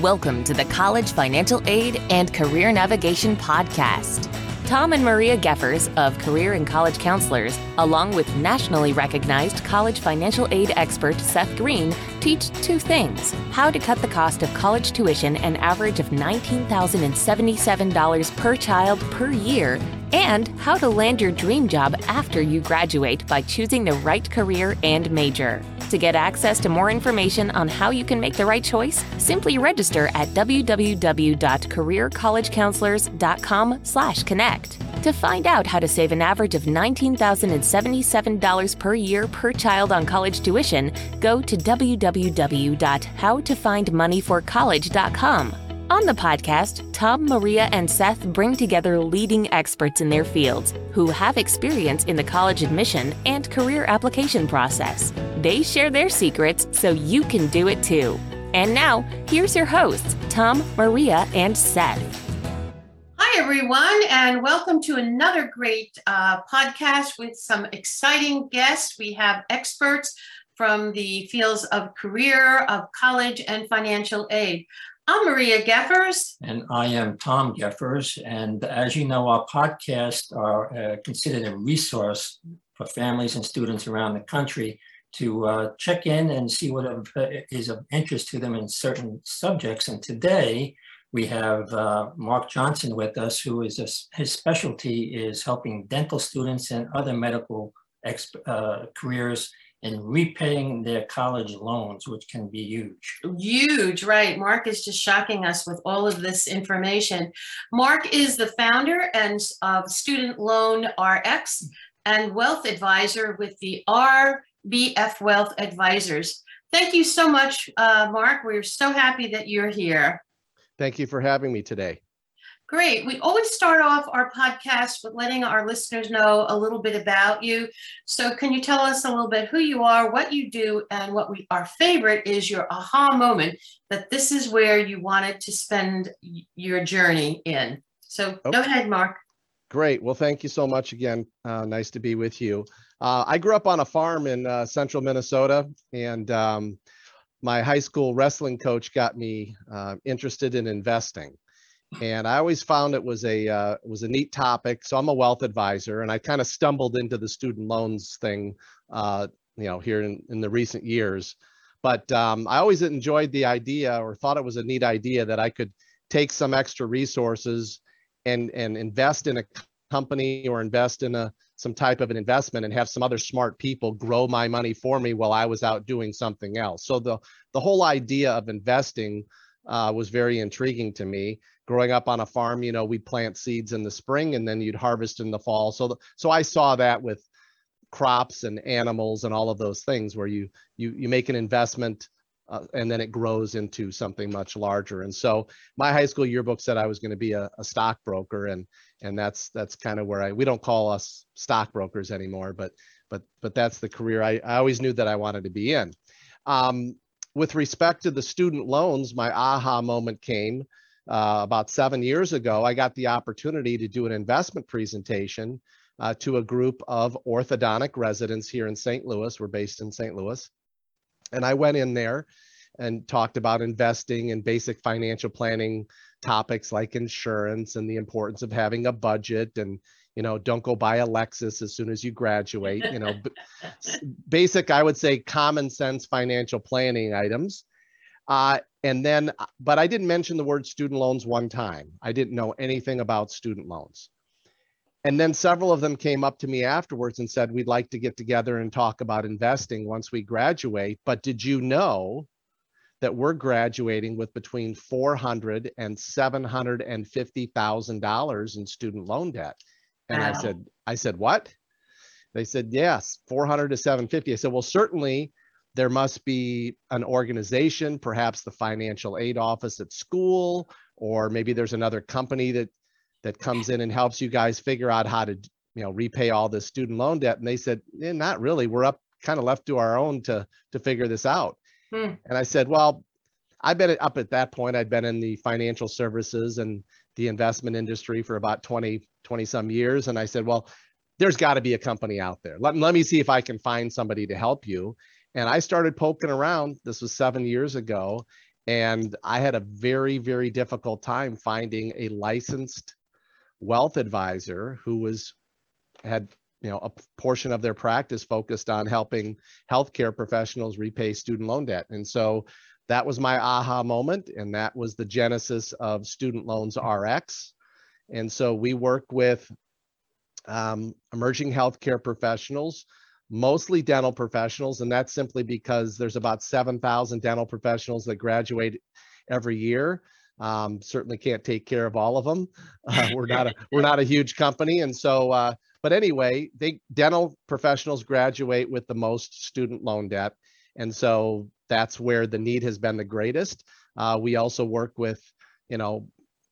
Welcome to the College Financial Aid and Career Navigation Podcast. Tom and Maria Geffers of Career and College Counselors, along with nationally recognized college financial aid expert Seth Green, teach two things how to cut the cost of college tuition an average of $19,077 per child per year, and how to land your dream job after you graduate by choosing the right career and major. To get access to more information on how you can make the right choice, simply register at www.careercollegecounselors.com/connect. To find out how to save an average of $19,077 per year per child on college tuition, go to www.howtofindmoneyforcollege.com. On the podcast, Tom, Maria, and Seth bring together leading experts in their fields who have experience in the college admission and career application process. They share their secrets so you can do it too. And now, here's your hosts, Tom, Maria, and Seth. Hi, everyone, and welcome to another great uh, podcast with some exciting guests. We have experts from the fields of career, of college, and financial aid. I'm Maria Geffers. And I am Tom Geffers. And as you know, our podcasts are uh, considered a resource for families and students around the country to uh, check in and see what is of interest to them in certain subjects. And today we have uh, Mark Johnson with us, who is a, his specialty is helping dental students and other medical exp- uh, careers and repaying their college loans, which can be huge. Huge, right. Mark is just shocking us with all of this information. Mark is the founder and of Student Loan RX and wealth advisor with the RBF Wealth Advisors. Thank you so much, uh, Mark. We're so happy that you're here. Thank you for having me today. Great. We always start off our podcast with letting our listeners know a little bit about you. So, can you tell us a little bit who you are, what you do, and what we our favorite is your aha moment that this is where you wanted to spend your journey in. So, okay. go ahead, Mark. Great. Well, thank you so much again. Uh, nice to be with you. Uh, I grew up on a farm in uh, central Minnesota, and um, my high school wrestling coach got me uh, interested in investing and I always found it was a uh, was a neat topic. So I'm a wealth advisor, and I kind of stumbled into the student loans thing, uh, you know, here in, in the recent years. But um, I always enjoyed the idea, or thought it was a neat idea, that I could take some extra resources and and invest in a company or invest in a some type of an investment and have some other smart people grow my money for me while I was out doing something else. So the the whole idea of investing uh, was very intriguing to me growing up on a farm, you know, we'd plant seeds in the spring and then you'd harvest in the fall. So, so I saw that with crops and animals and all of those things where you you you make an investment uh, and then it grows into something much larger. And so my high school yearbook said I was going to be a, a stockbroker, and and that's that's kind of where I we don't call us stockbrokers anymore, but but but that's the career I, I always knew that I wanted to be in. Um, with respect to the student loans, my aha moment came uh, about seven years ago, I got the opportunity to do an investment presentation uh, to a group of orthodontic residents here in St. Louis. We're based in St. Louis. And I went in there and talked about investing and basic financial planning topics like insurance and the importance of having a budget and you know don't go buy a lexus as soon as you graduate you know basic i would say common sense financial planning items uh, and then, uh, but I didn't mention the word student loans one time. I didn't know anything about student loans. And then several of them came up to me afterwards and said, We'd like to get together and talk about investing once we graduate. But did you know that we're graduating with between $400 and $750,000 in student loan debt? And wow. I said, I said, what? They said, yes, 400 to 750. I said, well, certainly there must be an organization, perhaps the financial aid office at school, or maybe there's another company that that comes in and helps you guys figure out how to you know repay all this student loan debt. And they said, eh, not really. We're up kind of left to our own to to figure this out. Hmm. And I said, well, I've been up at that point. I'd been in the financial services and the investment industry for about 20, 20 some years. And I said, well, there's got to be a company out there. Let, let me see if I can find somebody to help you. And I started poking around. This was seven years ago. And I had a very, very difficult time finding a licensed wealth advisor who was had you know a portion of their practice focused on helping healthcare professionals repay student loan debt. And so that was my aha moment. And that was the genesis of Student Loans RX. And so we work with um, emerging healthcare professionals, mostly dental professionals. And that's simply because there's about 7,000 dental professionals that graduate every year. Um, certainly can't take care of all of them. Uh, we're not a we're not a huge company, and so. Uh, but anyway, they dental professionals graduate with the most student loan debt, and so that's where the need has been the greatest. Uh, we also work with, you know,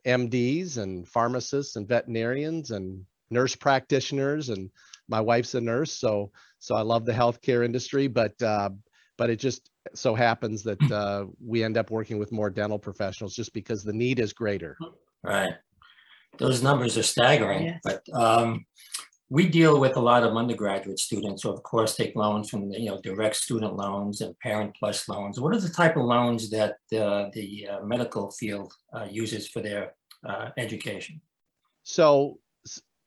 MDs and pharmacists and veterinarians and nurse practitioners, and my wife's a nurse, so so I love the healthcare industry, but uh, but it just so happens that uh, we end up working with more dental professionals just because the need is greater. Right. Those numbers are staggering, Yes. but um, we deal with a lot of undergraduate students who of course take loans from, you know, direct student loans and parent plus loans. What are the type of loans that uh, the uh, medical field uh, uses for their uh, education? So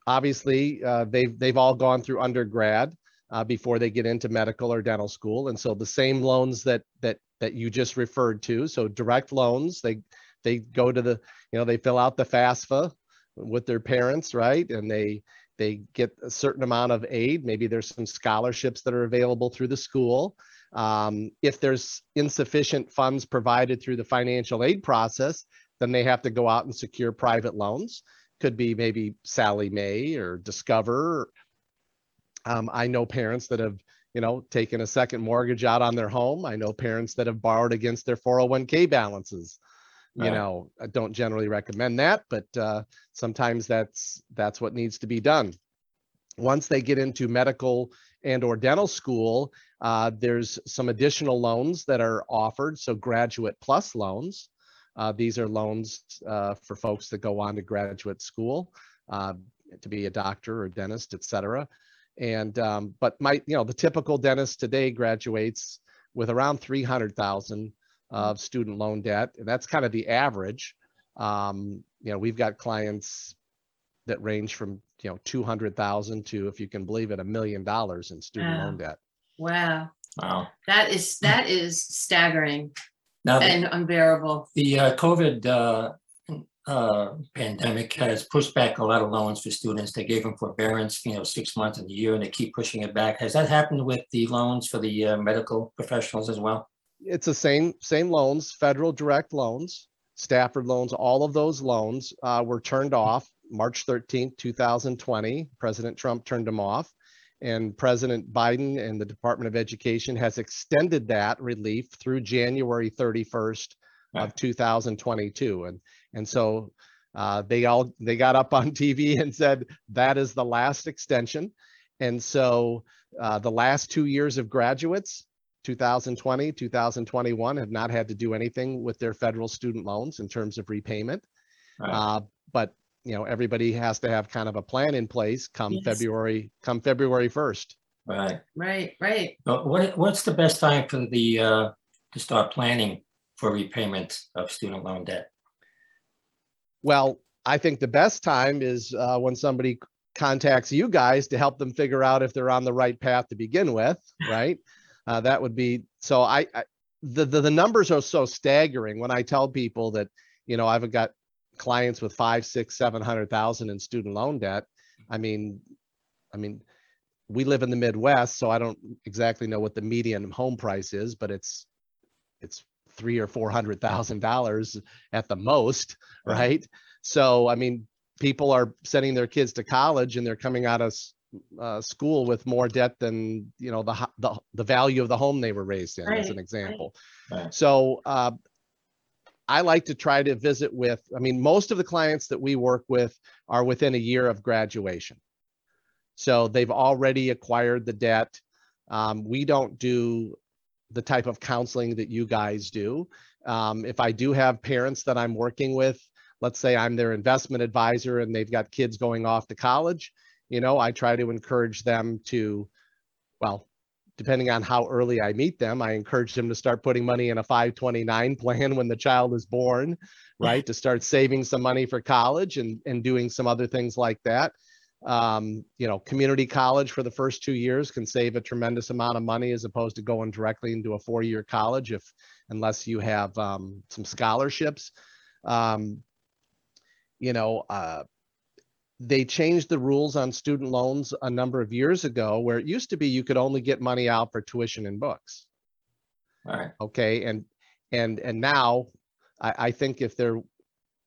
obviously, uh, they've they've all gone through undergrad uh, before they get into medical or dental school, and so the same loans that that that you just referred to. So direct loans, they they go to the you know they fill out the FAFSA with their parents, right, and they they get a certain amount of aid. Maybe there's some scholarships that are available through the school. Um, if there's insufficient funds provided through the financial aid process, then they have to go out and secure private loans could be maybe Sallie Mae or Discover. Um, I know parents that have, you know, taken a second mortgage out on their home. I know parents that have borrowed against their 401k balances. You Right. know, I don't generally recommend that, but uh, sometimes that's that's what needs to be done. Once they get into medical and or dental school, uh, there's some additional loans that are offered. So graduate plus loans. Uh, these are loans uh, for folks that go on to graduate school uh, to be a doctor or dentist, et cetera. And um, but my, you know, the typical dentist today graduates with around 300,000 of student loan debt. And that's kind of the average. Um, you know, we've got clients that range from, you know, 200,000 to, if you can believe it, a million dollars in student loan debt. Wow, Wow. that is, that is staggering Now, the- and unbearable. the uh, COVID uh, uh, pandemic has pushed back a lot of loans for students. They gave them forbearance, you know, six months and a year, and they keep pushing it back. Has that happened with the loans for the uh, medical professionals as well? It's the same same loans federal direct loans stafford loans all of those loans uh, were turned off march 13th 2020 president trump turned them off. And president biden and the department of education has extended that relief through january 31st of 2022 and and so uh, they all they got up on tv and said that is the last extension. And so uh, the last two years of graduates 2020, 2021 have not had to do anything with their federal student loans in terms of repayment. Right. Uh, but you know, everybody has to have kind of a plan in place come Yes. February, come February 1st. Right. Right, right. But what, what's the best time for the, uh, to start planning for repayment of student loan debt? Well, I think the best time is uh, when somebody contacts you guys to help them figure out if they're on the right path to begin with, right? Uh, that would be so. I, I the, the the numbers are so staggering when I tell people that you know I've got clients with five, six, seven hundred thousand in student loan debt. I mean, I mean, we live in the Midwest, so I don't exactly know what the median home price is, but it's it's three or four hundred thousand dollars at the most, Right. So I mean, people are sending their kids to college and they're coming out of uh, school with more debt than you know the the the value of the home they were raised in, as an example. Right. So uh, I like to try to visit with. I mean, most of the clients that we work with are within a year of graduation, so they've already acquired the debt. Um, we don't do the type of counseling that you guys do. Um, if I do have parents that I'm working with, let's say I'm their investment advisor and they've got kids going off to college, you know, I try to encourage them to, well, depending on how early I meet them, I encourage them to start putting money in a 529 plan when the child is born, right? to start saving some money for college and, and doing some other things like that. Um, you know, community college for the first two years can save a tremendous amount of money as opposed to going directly into a four-year college if, unless you have um, some scholarships. Um, you know, uh, they changed the rules on student loans a number of years ago where it used to be you could only get money out for tuition and books. All right. Okay, and and and now I, I think if there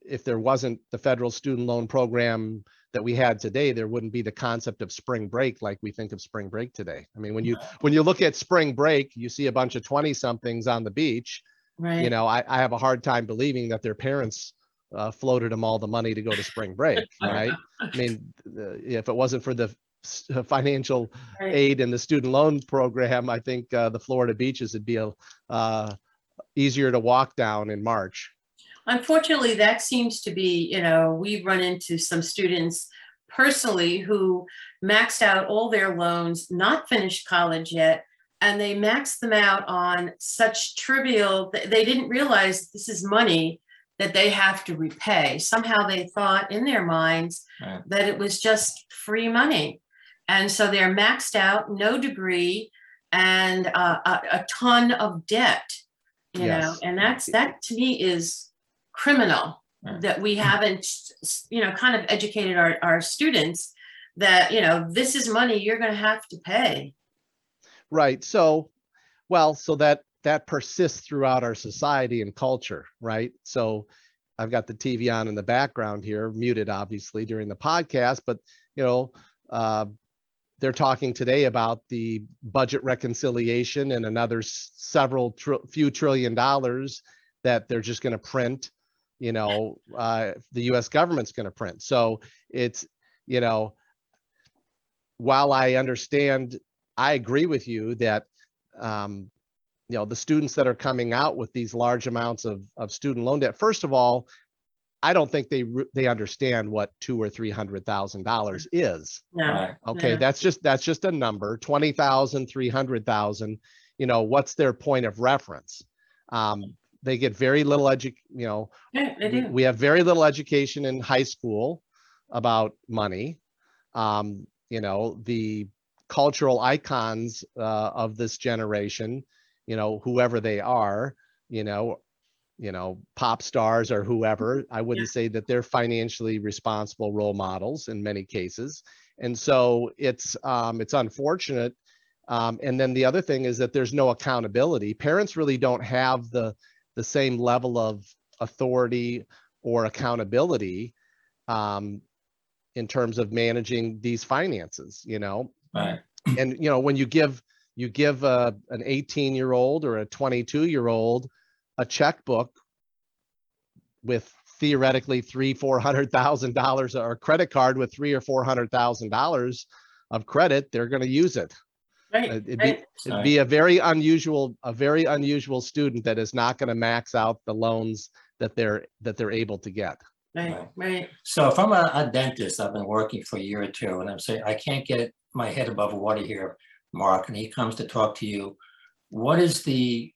if there wasn't the federal student loan program that we had today, there wouldn't be the concept of spring break like we think of spring break today. I mean, when you when you look at spring break, you see a bunch of 20 somethings on the beach. Right. You know, I, I have a hard time believing that their parents uh, floated them all the money to go to spring break, right? I mean, uh, if it wasn't for the financial Right. aid and the student loan program, I think uh, the Florida beaches would be a, uh, easier to walk down in March. Unfortunately, that seems to be, you know, we've run into some students personally who maxed out all their loans, not finished college yet, and they maxed them out on such trivial, they didn't realize this is money that they have to repay. Somehow they thought in their minds Right. that it was just free money. And so they're maxed out, no degree, and uh, a, a ton of debt, you know, and that's, that to me is criminal Right. that we haven't, you know, kind of educated our, our students that, you know, this is money you're going to have to pay. Right. So, well, so that that persists throughout our society and culture, right? So, I've got the TV on in the background here, muted obviously during the podcast, but you know, uh, they're talking today about the budget reconciliation and another s- several tr- few trillion dollars that they're just going to print. You know, uh, the U.S. government's going to print. So it's, you know, while I understand I agree with you that, um, you know, the students that are coming out with these large amounts of, of student loan debt, first of all, I don't think they, re- they understand what two or three hundred thousand dollars is. No. Right. Okay, that's just, that's just a number, twenty thousand, three hundred thousand, you know, what's their point of reference? Um, they get very little edu, you know, Yeah, they we- do. we have very little education in high school about money. Um, you know, the cultural icons uh, of this generation, you know, whoever they are, you know, you know, pop stars or whoever, I wouldn't say that they're financially responsible role models in many cases. And so it's um, it's unfortunate. Um, and then the other thing is that there's no accountability. Parents really don't have the the same level of authority or accountability um, in terms of managing these finances. You know, Right. and you know when you give you give a, an 18 year old or a 22 year old a checkbook with theoretically three four hundred thousand dollars or a credit card with three or four hundred thousand dollars of credit they're going to use it Right, it'd be- right. it'd be a very unusual a very unusual student that is not going to max out the loans that they're that they're able to get Right, right. So if I'm a, a dentist, I've been working for a year or two and I'm saying, I can't get my head above water here, Mark, and he comes to talk to you. What is the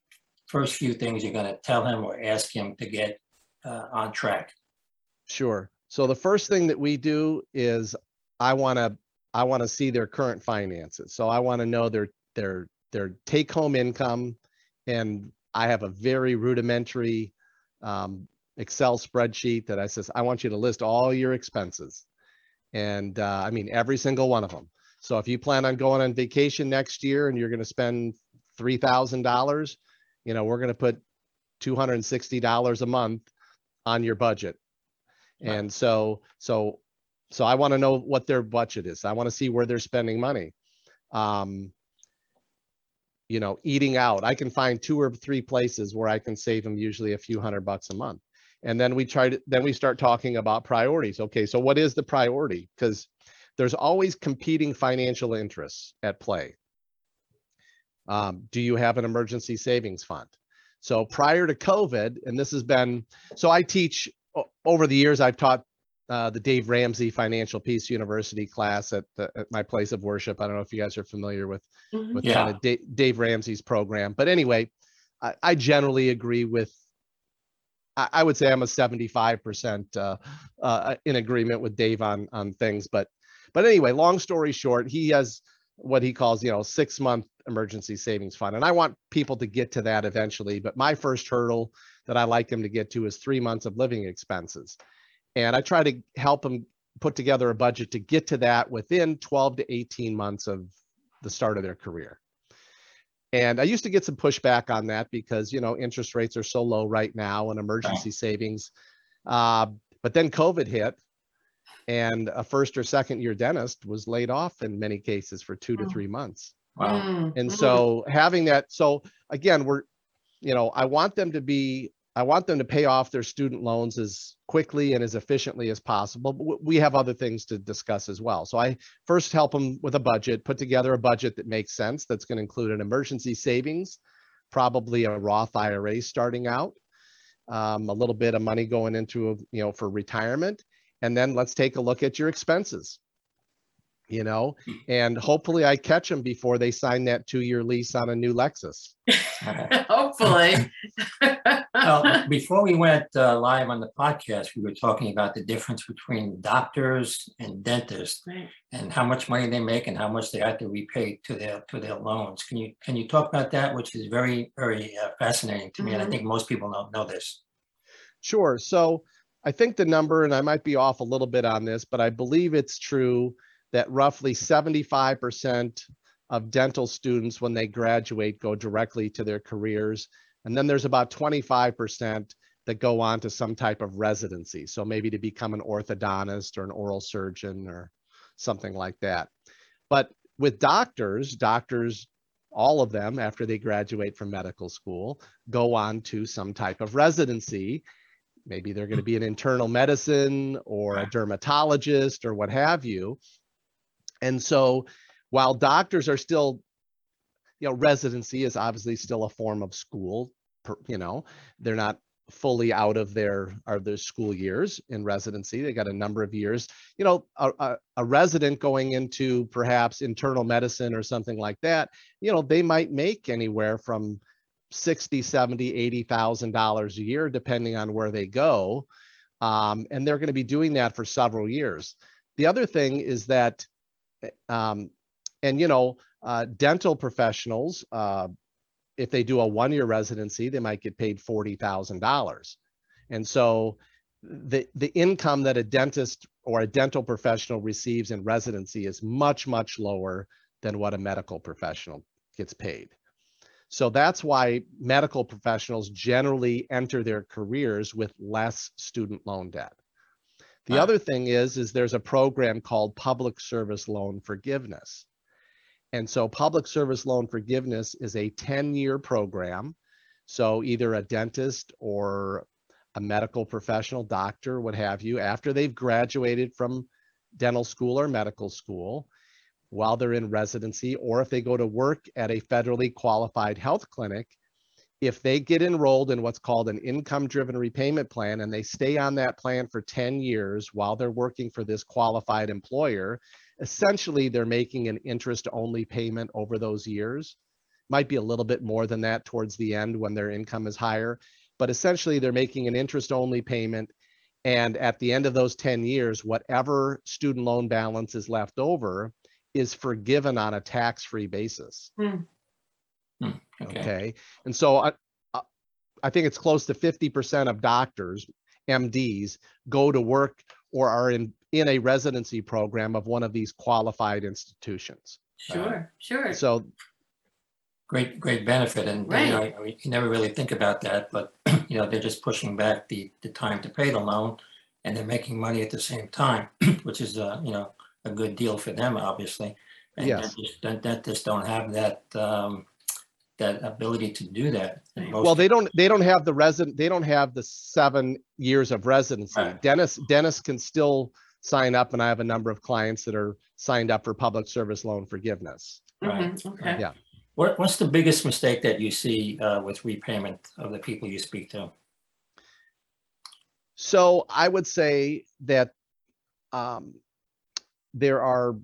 first few things you're gonna tell him or ask him to get uh, on track? Sure. So the first thing that we do is I want to I want to see their current finances. So I want to know their their their take home income and I have a very rudimentary um, Excel spreadsheet that I says I want you to list all your expenses. And uh, I mean every single one of them. So if you plan on going on vacation next year and you're going to spend $3,000, you know, we're going to put $260 a month on your budget. Right. And so, so so I want to know what their budget is. I want to see where they're spending money. Um, you know, eating out. I can find two or three places where I can save them usually a few hundred bucks a month. And then we try to, then we start talking about priorities. Okay, so what is the priority? Because there's always competing financial interests at play. Um, do you have an emergency savings fund? So prior to COVID, and this has been, so I teach over the years, I've taught uh, the Dave Ramsey Financial Peace University class at, the, at my place of worship. I don't know if you guys are familiar with Mhm. with Yeah. kind of Dave, Dave Ramsey's program. But anyway, I, I generally agree with. I, I would say I'm a 75 percent uh, uh, in agreement with Dave on on things. But but anyway, long story short, he has what he calls you know six month emergency savings fund, and I want people to get to that eventually. But my first hurdle that I like them to get to is three months of living expenses, and I try to help them put together a budget to get to that within 12 to 18 months of the start of their career. And I used to get some pushback on that because, you know, interest rates are so low right now and emergency savings. Uh, but then COVID hit and a first or second year dentist was laid off in many cases for two to Oh. three months. Wow. Mm, And so having that, so again, we're, you know, I want them to be, I want them to pay off their student loans as quickly and as efficiently as possible. But we have other things to discuss as well. So I first help them with a budget, put together a budget that makes sense. That's going to include an emergency savings, probably a Roth IRA starting out, um, a little bit of money going into, you know, for retirement. And then let's take a look at your expenses. You know, and hopefully I catch them before they sign that two-year lease on a new Lexus. Hopefully. Well, before we went uh, live on the podcast, we were talking about the difference between doctors and dentists Right. and how much money they make and how much they have to repay to their, to their loans. Can you, can you talk about that, which is very, very uh, fascinating to me, and I Mhm. think most people don't know this. Sure. So I think the number, and I might be off a little bit on this, but I believe it's true that roughly 75% of dental students, when they graduate, go directly to their careers. And then there's about 25% that go on to some type of residency. So maybe to become an orthodontist or an oral surgeon or something like that. But with doctors, doctors, all of them, after they graduate from medical school, go on to some type of residency maybe they're going to mm. be an internal medicine or a dermatologist or what have you. And so while doctors are still, you know, residency is obviously still a form of school, per- you know, they're not fully out of their of their school years in residency. They got a number of years. You know, a, a, a resident going into perhaps internal medicine or something like that, you know, they might make anywhere from 60 70 80 thousand dollars a year depending on where they go. Um, and they're going to be doing that for several years. The other thing is that eh, um, and you know uh, dental professionals uh, if they do a one year residency they might get paid forty thousand dollars. And so the the income that a dentist or a dental professional receives in residency is much much lower than what a medical professional gets paid so that's why medical professionals generally enter their careers with less student loan debt. The other thing is, is there's a program called Public Service Loan Forgiveness. And so Public Service Loan Forgiveness is a 10-year program. So either a dentist or a medical professional, doctor, what have you, after they've graduated from dental school or medical school, while they're in residency, or if they go to work at a federally qualified health clinic, if they get enrolled in what's called an income driven repayment plan and they stay on that plan for 10 years while they're working for this qualified employer, essentially they're making an interest only payment over those years. Might be a little bit more than that towards the end when their income is higher, but essentially they're making an interest only payment. And at the end of those 10 years, whatever student loan balance is left over is forgiven on a tax-free basis. Hmm. Hmm, okay, Okay. And so I, I- I think it's close to 50% of doctors, MDs, go to work or are in, in a residency program of one of these qualified institutions. Sure, uh, sure. So, great, great benefit, and you know, we- you never really think about that, but, you know, they're just pushing back the, the time to pay the loan. and they're making money at the same time, which is, uh, you know, a good deal for them, obviously. And Yes. dentists- dent- Dentists don't have that, um, that ability to do that. in most Well, they don't, they don't have the resident, they don't have the seven years of residency. Right. Dentists, dentists can still sign up and I have a number of clients that are signed up for public service loan forgiveness. Right, Mhm, Okay. Yeah. What, what's the biggest mistake that you see uh, with repayment of the people you speak to? So I would say that um, there are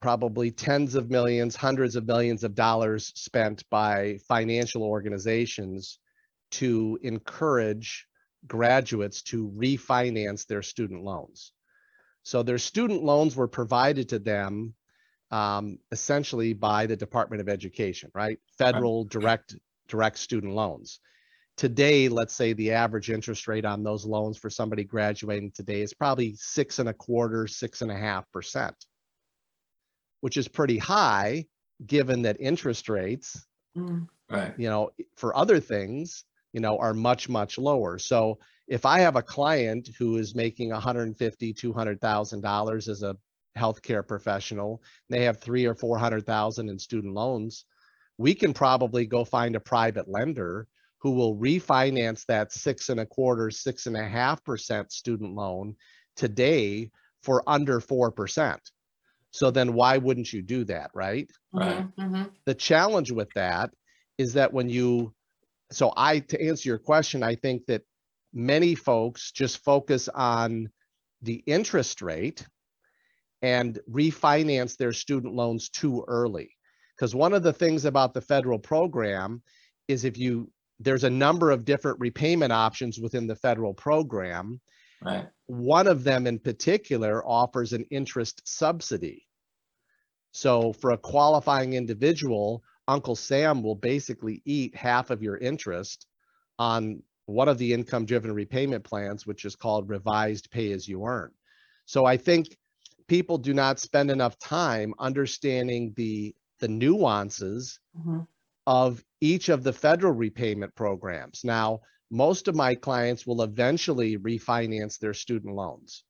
probably tens of millions, hundreds of millions of dollars spent by financial organizations to encourage graduates to refinance their student loans. So their student loans were provided to them um, essentially by the Department of Education, right? Federal direct direct student loans today, let's say the average interest rate on those loans for somebody graduating today is probably six and a quarter, six and a half percent, which is pretty high, given that interest rates, Mm, Right. you know, for other things, you know, are much, much lower. So if I have a client who is making 150, 200,000 dollars as a healthcare professional, and they have three or 400,000 in student loans, we can probably go find a private lender who will refinance that six and a quarter, six and a half percent student loan today for under 4%. So then why wouldn't you do that, right? Right. mhm, mhm. the challenge with that is that when you so i to answer your question i think that many folks just focus on the interest rate and refinance their student loans too early because one of the things about the federal program is if you there's a number of different repayment options within the federal program Right. one of them in particular offers an interest subsidy. So for a qualifying individual, Uncle Sam will basically eat half of your interest on one of the income driven repayment plans, which is called revised pay as you earn. So I think people do not spend enough time understanding the the nuances Mhm. Of each of the federal repayment programs. Now, most of my clients will eventually refinance their student loans.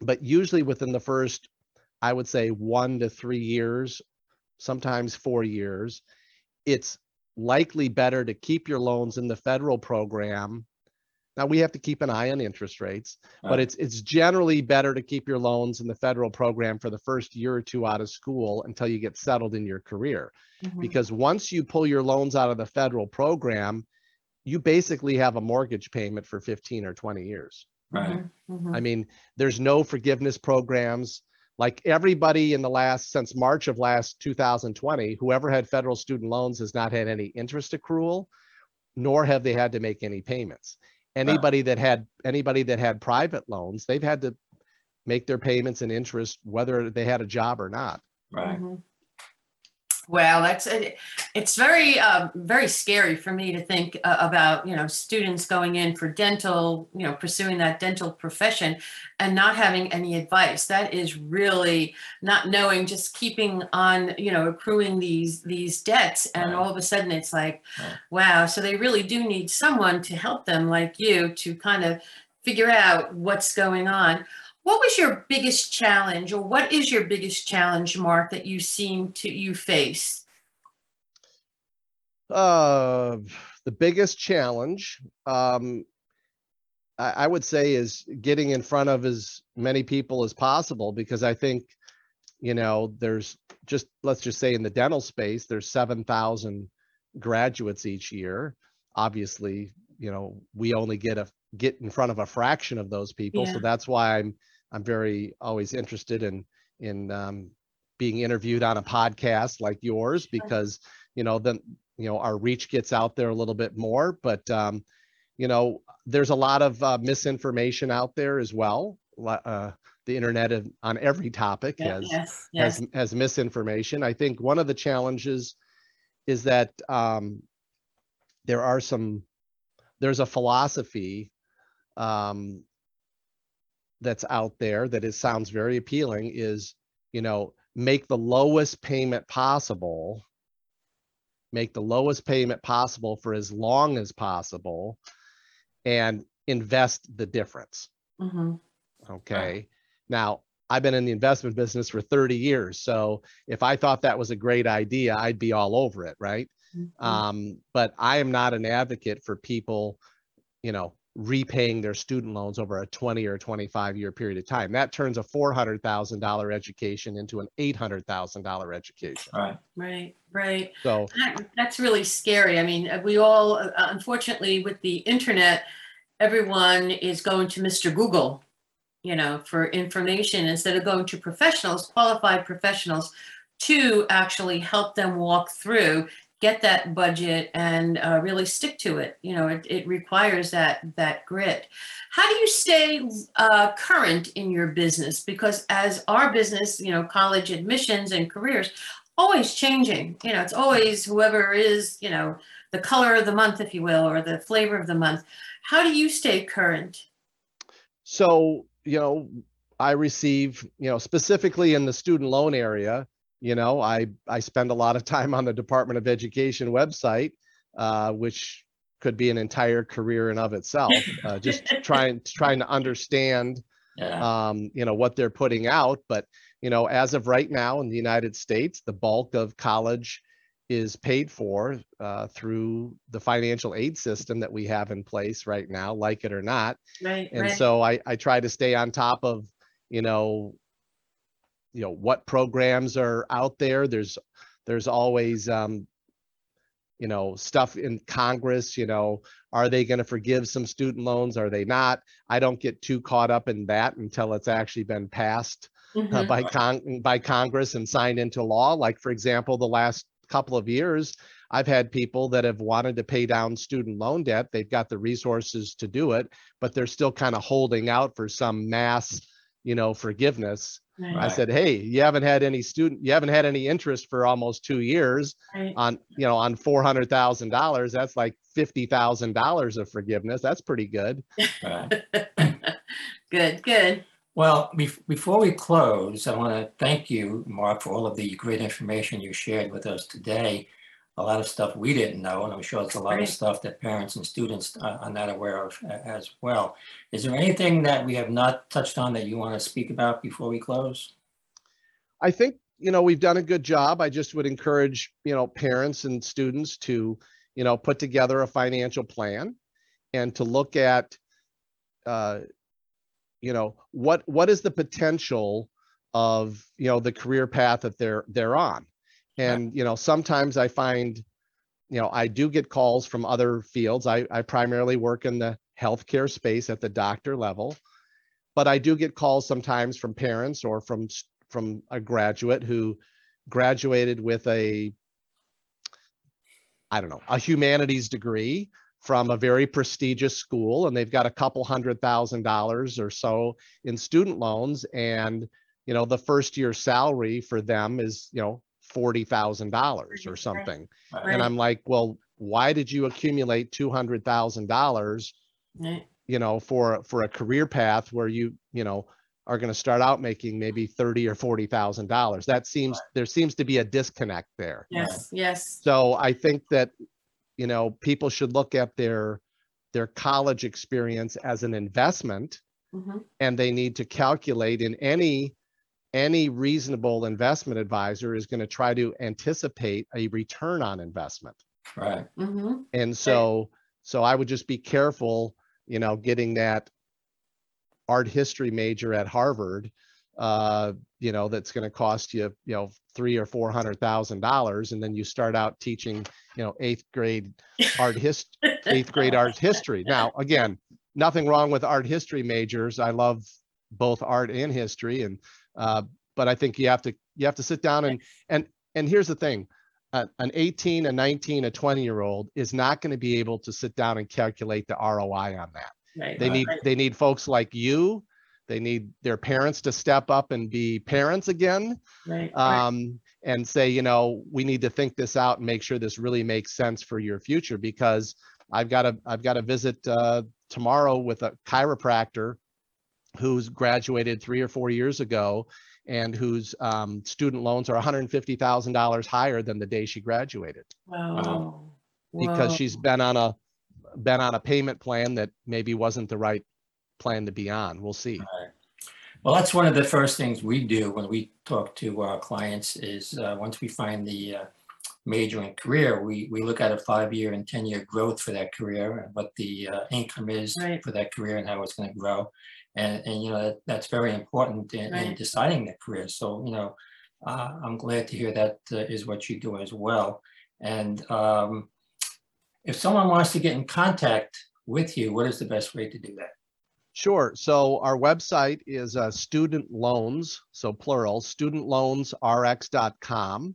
But usually within the first, I would say one to three years, sometimes four years, it's likely better to keep your loans in the federal program. Now we have to keep an eye on interest rates, but it's it's generally better to keep your loans in the federal program for the first year or two out of school until you get settled in your career Mhm. because once you pull your loans out of the federal program, you basically have a mortgage payment for 15 or 20 years. Right. Mhm, mhm. I mean, there's no forgiveness programs. Like everybody in the last, since March of last 2020, whoever had federal student loans has not had any interest accrual, nor have they had to make any payments. Anybody that had, anybody that had private loans, they've had to make their payments and interest whether they had a job or not. Right. Mhm. Well, that's it. It's very, uh, very scary for me to think uh, about, you know, students going in for dental, you know, pursuing that dental profession and not having any advice. That is really not knowing, just keeping on, you know, accruing these these debts, and Right. all of a sudden it's like, Right. wow. So they really do need someone to help them, like you, to kind of figure out what's going on. What was your biggest challenge, or what is your biggest challenge, Mark, that you seem to you face? Uh, the biggest challenge, um, I, I would say, is getting in front of as many people as possible because I think, you know, there's just let's just say in the dental space, there's seven thousand graduates each year. Obviously, you know, we only get a get in front of a fraction of those people, so that's why I'm I'm very always interested in in um, being interviewed on a podcast like yours because you know then you know our reach gets out there a little bit more. But um you know there's a lot of uh, misinformation out there as well. Uh, the internet on every topic has yes, yes. has has misinformation. I think one of the challenges is that um there are some there's a philosophy um that's out there that is sounds very appealing is you know make the lowest payment possible make the lowest payment possible for as long as possible and invest the difference Mhm. Okay. Now, I've been in the investment business for 30 years. So if I thought that was a great idea, I'd be all over it. Right. Mhm. Um, but I am not an advocate for people, you know, repaying their student loans over a 20 or 25 year period of time. That turns a $400,000 education into an $800,000 education. Right. Right, right. So, That- That's really scary. I mean, uh, we all, uh, unfortunately, with the internet, everyone is going to Mr. Google, you know, for information instead of going to professionals, qualified professionals, to actually help them walk through, get that budget, and uh, really stick to it. You know, it, it requires that that grit. How do you stay uh, current in your business? Because as our business, you know, college admissions and careers, always changing. You know, it's always whoever is, you know, the color of the month, if you will, or the flavor of the month. How do you stay current? so, you know, I receive, you know, specifically in the student loan area, you know, I, I spend a lot of time on the Department of Education website, uh, which could be an entire career in of itself, uh, just trying, trying to understand Yeah. um, you know, what they're putting out. But, you know, as of right now in the United States, the bulk of college is paid for uh, through the financial aid system that we have in place right now, like it or not. Right, And right. so I, I try to stay on top of, you know, you know, what programs are out there. There's, there's always, um, you know, stuff in Congress, you know, are they going to forgive some student loans? Are they not? I don't get too caught up in that until it's actually been passed uh, Mhm. by con, by Congress and signed into law. Like, for example, the last couple of years, I've had people that have wanted to pay down student loan debt. They've got the resources to do it, but they're still kind of holding out for some mass, you know, forgiveness. Right, I said, hey, you haven't had any student, you haven't had any interest for almost two years right. on, you know, on four hundred thousand dollars. That's like fifty thousand dollars of forgiveness. That's pretty good. Right. Good, good. Well, bef- before we close, I want to thank you, Mark, for all of the great information you shared with us today. A lot of stuff we didn't know, and I'm sure it's a lot Right. of stuff that parents and students uh, are not aware of a- as well. Is there anything that we have not touched on that you want to speak about before we close? I think, you know, we've done a good job. I just would encourage, you know, parents and students to, you know, put together a financial plan and to look at, uh, you know, what, what is the potential of, you know, the career path that they're, they're on. And, you know, sometimes I find, you know, I do get calls from other fields. I, I primarily work in the healthcare space at the doctor level. But I do get calls sometimes from parents or from from a graduate who graduated with a I don't know, a humanities degree from a very prestigious school and they've got a couple hundred thousand dollars or so in student loans and you know the first year salary for them is you know forty thousand dollars or something Right. and i'm like well why did you accumulate two hundred thousand dollars Right. you know, for, for a career path where you, you know, are going to start out making maybe thirty or forty thousand dollars. That seems, there seems to be a disconnect there. Yes, yes. So I think that, you know, people should look at their, their college experience as an investment Mhm. and they need to calculate in any, any reasonable investment advisor is going to try to anticipate a return on investment. Right. Mhm. And so, so I would just be careful, you know, getting that art history major at Harvard, uh, you know, that's going to cost you, you know, three or four hundred thousand dollars, and then you start out teaching, you know, eighth grade art hist, eighth grade art history. Now, again, nothing wrong with art history majors. I love both art and history, and uh, but I think you have to you have to sit down and and and here's the thing a- an 18, a 19, a 20 year old is not going to be able to sit down and calculate the ROI on that. Right. They need right. they need folks like you. They need their parents to step up and be parents again right. um, and say, you know, we need to think this out and make sure this really makes sense for your future because I've got a I've got a visit uh, tomorrow with a chiropractor who's graduated three or four years ago and whose um, student loans are $150,000 higher than the day she graduated Wow. because Whoa. she's been on a been on a payment plan that maybe wasn't the right plan to be on. We'll see. Well, that's one of the first things we do when we talk to our clients is, uh, once we find the uh, major and career, we, we look at a five-year and 10-year growth for that career and what the uh, income is Right. for that career and how it's going to grow. And, and, you know, that- that's very important in, in Right. deciding their career. So, you know, uh, I'm glad to hear that uh, is what you do as well. And um, if someone wants to get in contact with you, what is the best way to do that? Sure. So our website is uh, student loans, so plural, studentloansrx.com.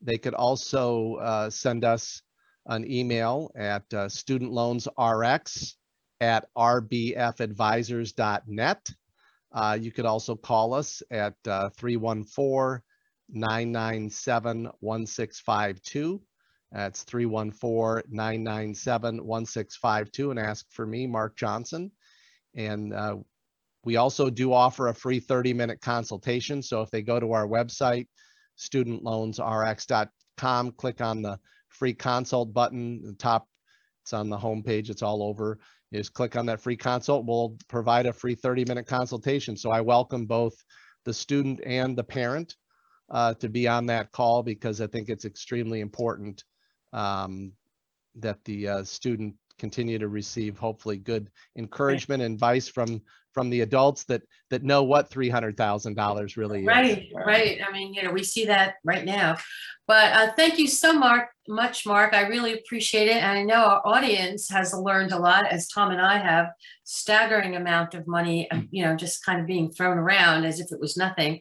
They could also uh, send us an email at uh, studentloansrx at rbfadvisors.net. Uh, you could also call us at uh, 314 997 1652. That's 314 997 1652 and ask for me, Mark Johnson. And uh, we also do offer a free 30-minute consultation. So if they go to our website, studentloansrx.com, click on the free consult button, the top, it's on the homepage, it's all over. Just click on that free consult. We'll provide a free 30-minute consultation. So I welcome both the student and the parent uh, to be on that call because I think it's extremely important um, that the uh, student continue to receive hopefully good encouragement and advice from from the adults that that know what three hundred thousand dollars really is. Right, right. I mean, you know, we see that right now. But uh, thank you so Mark, much, Mark. I really appreciate it. And I know our audience has learned a lot, as Tom and I have, staggering amount of money, you know, just kind of being thrown around as if it was nothing.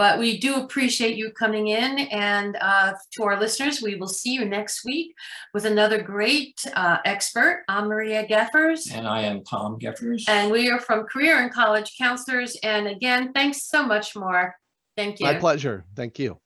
But we do appreciate you coming in. And uh, to our listeners, we will see you next week with another great uh, expert. I'm Maria Geffers. And I am Tom Geffers. And we are from Career and College Counselors. And again, thanks so much, Mark. Thank you. My pleasure. Thank you.